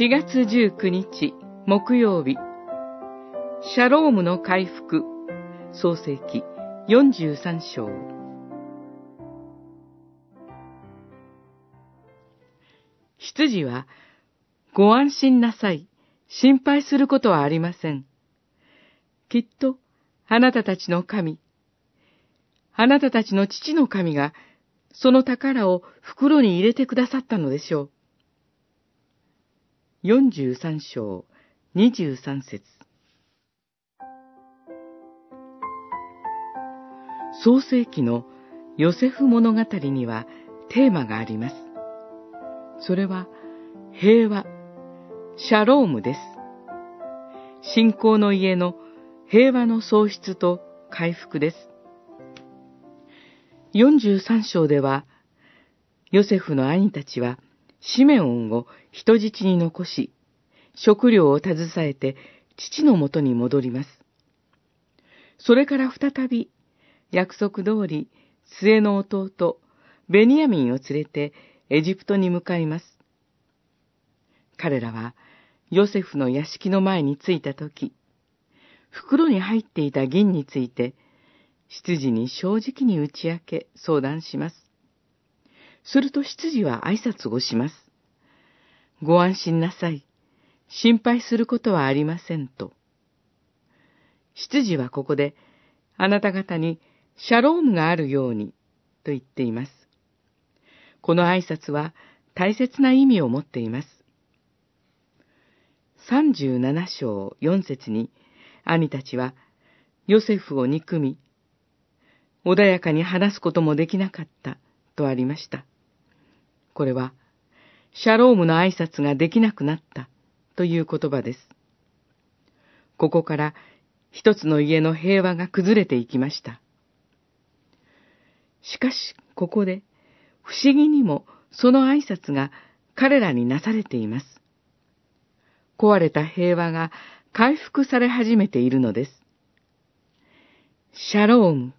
4月19日木曜日。シャロームの回復。創世記43章。羊はご安心なさい。心配することはありません。きっとあなたたちの神。あなたたちの父の神がその宝を袋に入れてくださったのでしょう。43章23節創世記のヨセフ物語にはテーマがあります。それは平和、シャロームです。信仰の家の平和の喪失と回復です。43章では、ヨセフの兄たちは、シメオンを人質に残し、食料を携えて父のもとに戻ります。それから再び、約束通り、末の弟、ベニヤミンを連れてエジプトに向かいます。彼らは、ヨセフの屋敷の前に着いたとき、袋に入っていた銀について、執事に正直に打ち明け相談します。すると執事は挨拶をします。ご安心なさい。心配することはありませんと。執事はここで、あなた方にシャロームがあるように、と言っています。この挨拶は大切な意味を持っています。37章4節に、兄たちは、ヨセフを憎み、穏やかに話すこともできなかった、とありました。これは、シャロームの挨拶ができなくなったという言葉です。ここから一つの家の平和が崩れていきました。しかし、ここで、不思議にもその挨拶が彼らになされています。壊れた平和が回復され始めているのです。シャローム。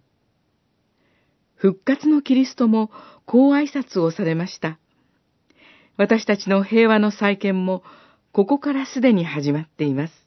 復活のキリストもこう挨拶をされました。私たちの平和の再建も、ここからすでに始まっています。